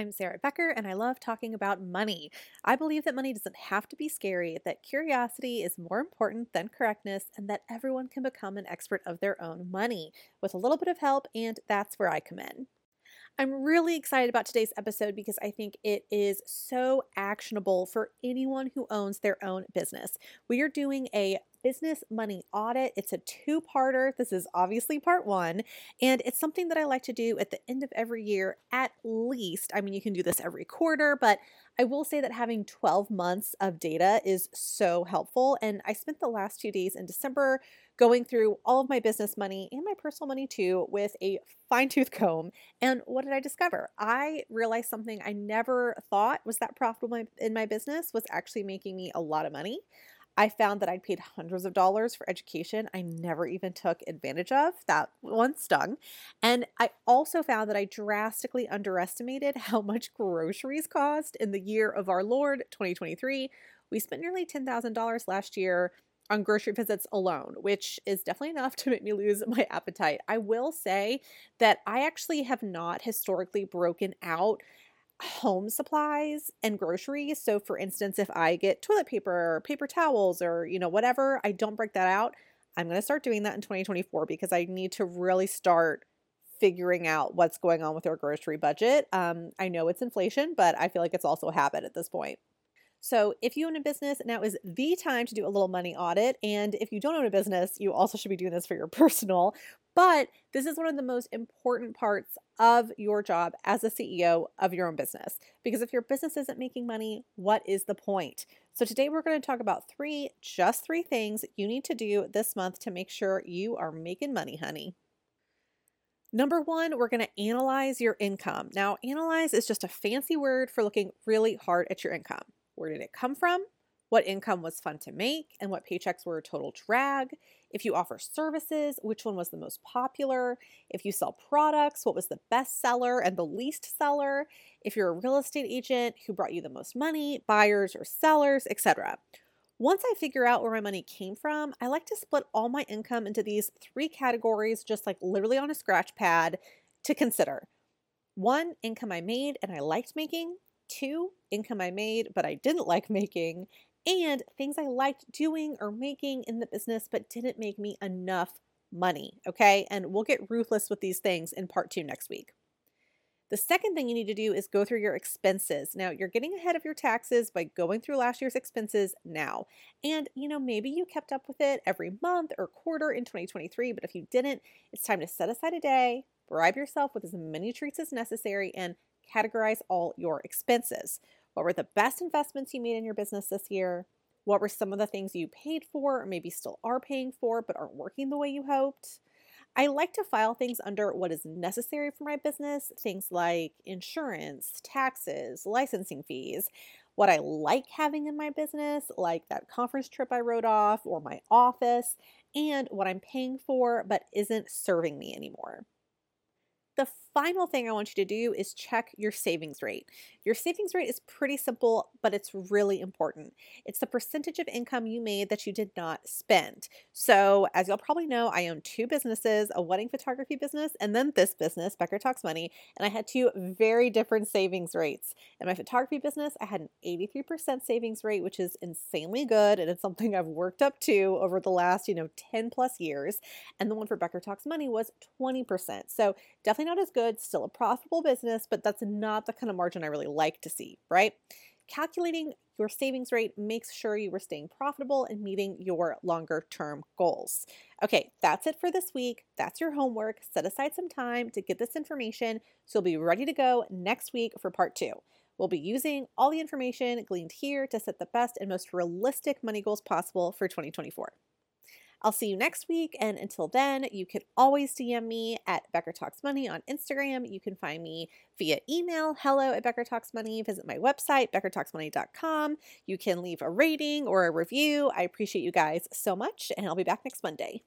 I'm Sarah Becker, and I love talking about money. I believe that money doesn't have to be scary, that curiosity is more important than correctness, and that everyone can become an expert of their own money with a little bit of help, and that's where I come in. I'm really excited about today's episode because I think it is so actionable for anyone who owns their own business. We are doing a business money audit. It's a two parter. This is obviously part one, and it's something that I like to do at the end of every year at least. I mean, you can do this every quarter, but I will say that having 12 months of data is so helpful. And I spent the last two days in December going through all of my business money and my personal money too with a fine tooth comb. And what did I discover? I realized something I never thought was that profitable in my business was actually making me a lot of money. I found that I'd paid hundreds of dollars for education I never even took advantage of. That one stung. And I also found that I drastically underestimated how much groceries cost in the year of our Lord 2023. We spent nearly $10,000 last year on grocery visits alone, which is definitely enough to make me lose my appetite. I will say that I actually have not historically broken out home supplies and groceries. So for instance, if I get toilet paper or paper towels or, you know, whatever, I don't break that out. I'm going to start doing that in 2024 because I need to really start figuring out what's going on with our grocery budget. Um, I know it's inflation, but I feel like it's also a habit at this point. So, if you own a business, now is the time to do a little money audit. And if you don't own a business, you also should be doing this for your personal. But this is one of the most important parts of your job as a CEO of your own business. Because if your business isn't making money, what is the point? So, today we're going to talk about three, just three things you need to do this month to make sure you are making money, honey. Number one, we're going to analyze your income. Now, analyze is just a fancy word for looking really hard at your income. Where did it come from? What income was fun to make and what paychecks were a total drag? If you offer services, which one was the most popular? If you sell products, what was the best seller and the least seller? If you're a real estate agent, who brought you the most money, buyers or sellers, etc. Once I figure out where my money came from, I like to split all my income into these three categories, just like literally on a scratch pad to consider. One, income I made and I liked making two, income I made but I didn't like making, and things I liked doing or making in the business but didn't make me enough money. Okay. And we'll get ruthless with these things in part two next week. The second thing you need to do is go through your expenses. Now, you're getting ahead of your taxes by going through last year's expenses now. And, you know, maybe you kept up with it every month or quarter in 2023, but if you didn't, it's time to set aside a day, bribe yourself with as many treats as necessary, and categorize all your expenses. What were the best investments you made in your business this year? What were some of the things you paid for or maybe still are paying for but aren't working the way you hoped? I like to file things under what is necessary for my business, things like insurance, taxes, licensing fees, what I like having in my business, like that conference trip I wrote off or my office, and what I'm paying for but isn't serving me anymore. The final thing I want you to do is check your savings rate. Your savings rate is pretty simple, but it's really important. It's the percentage of income you made that you did not spend. So, as you'll probably know, I own two businesses a wedding photography business and then this business, Becker Talks Money, and I had two very different savings rates. In my photography business, I had an 83% savings rate, which is insanely good, and it's something I've worked up to over the last, you know, 10 plus years. And the one for Becker Talks Money was 20%. So, definitely not as good still a profitable business, but that's not the kind of margin I really like to see, right? Calculating your savings rate makes sure you are staying profitable and meeting your longer term goals. Okay, that's it for this week. That's your homework. Set aside some time to get this information so you'll be ready to go next week for part two. We'll be using all the information gleaned here to set the best and most realistic money goals possible for 2024. I'll see you next week. And until then, you can always DM me at Becker Talks Money on Instagram. You can find me via email, hello at Becker Talks Money. Visit my website, beckertalksmoney.com. You can leave a rating or a review. I appreciate you guys so much, and I'll be back next Monday.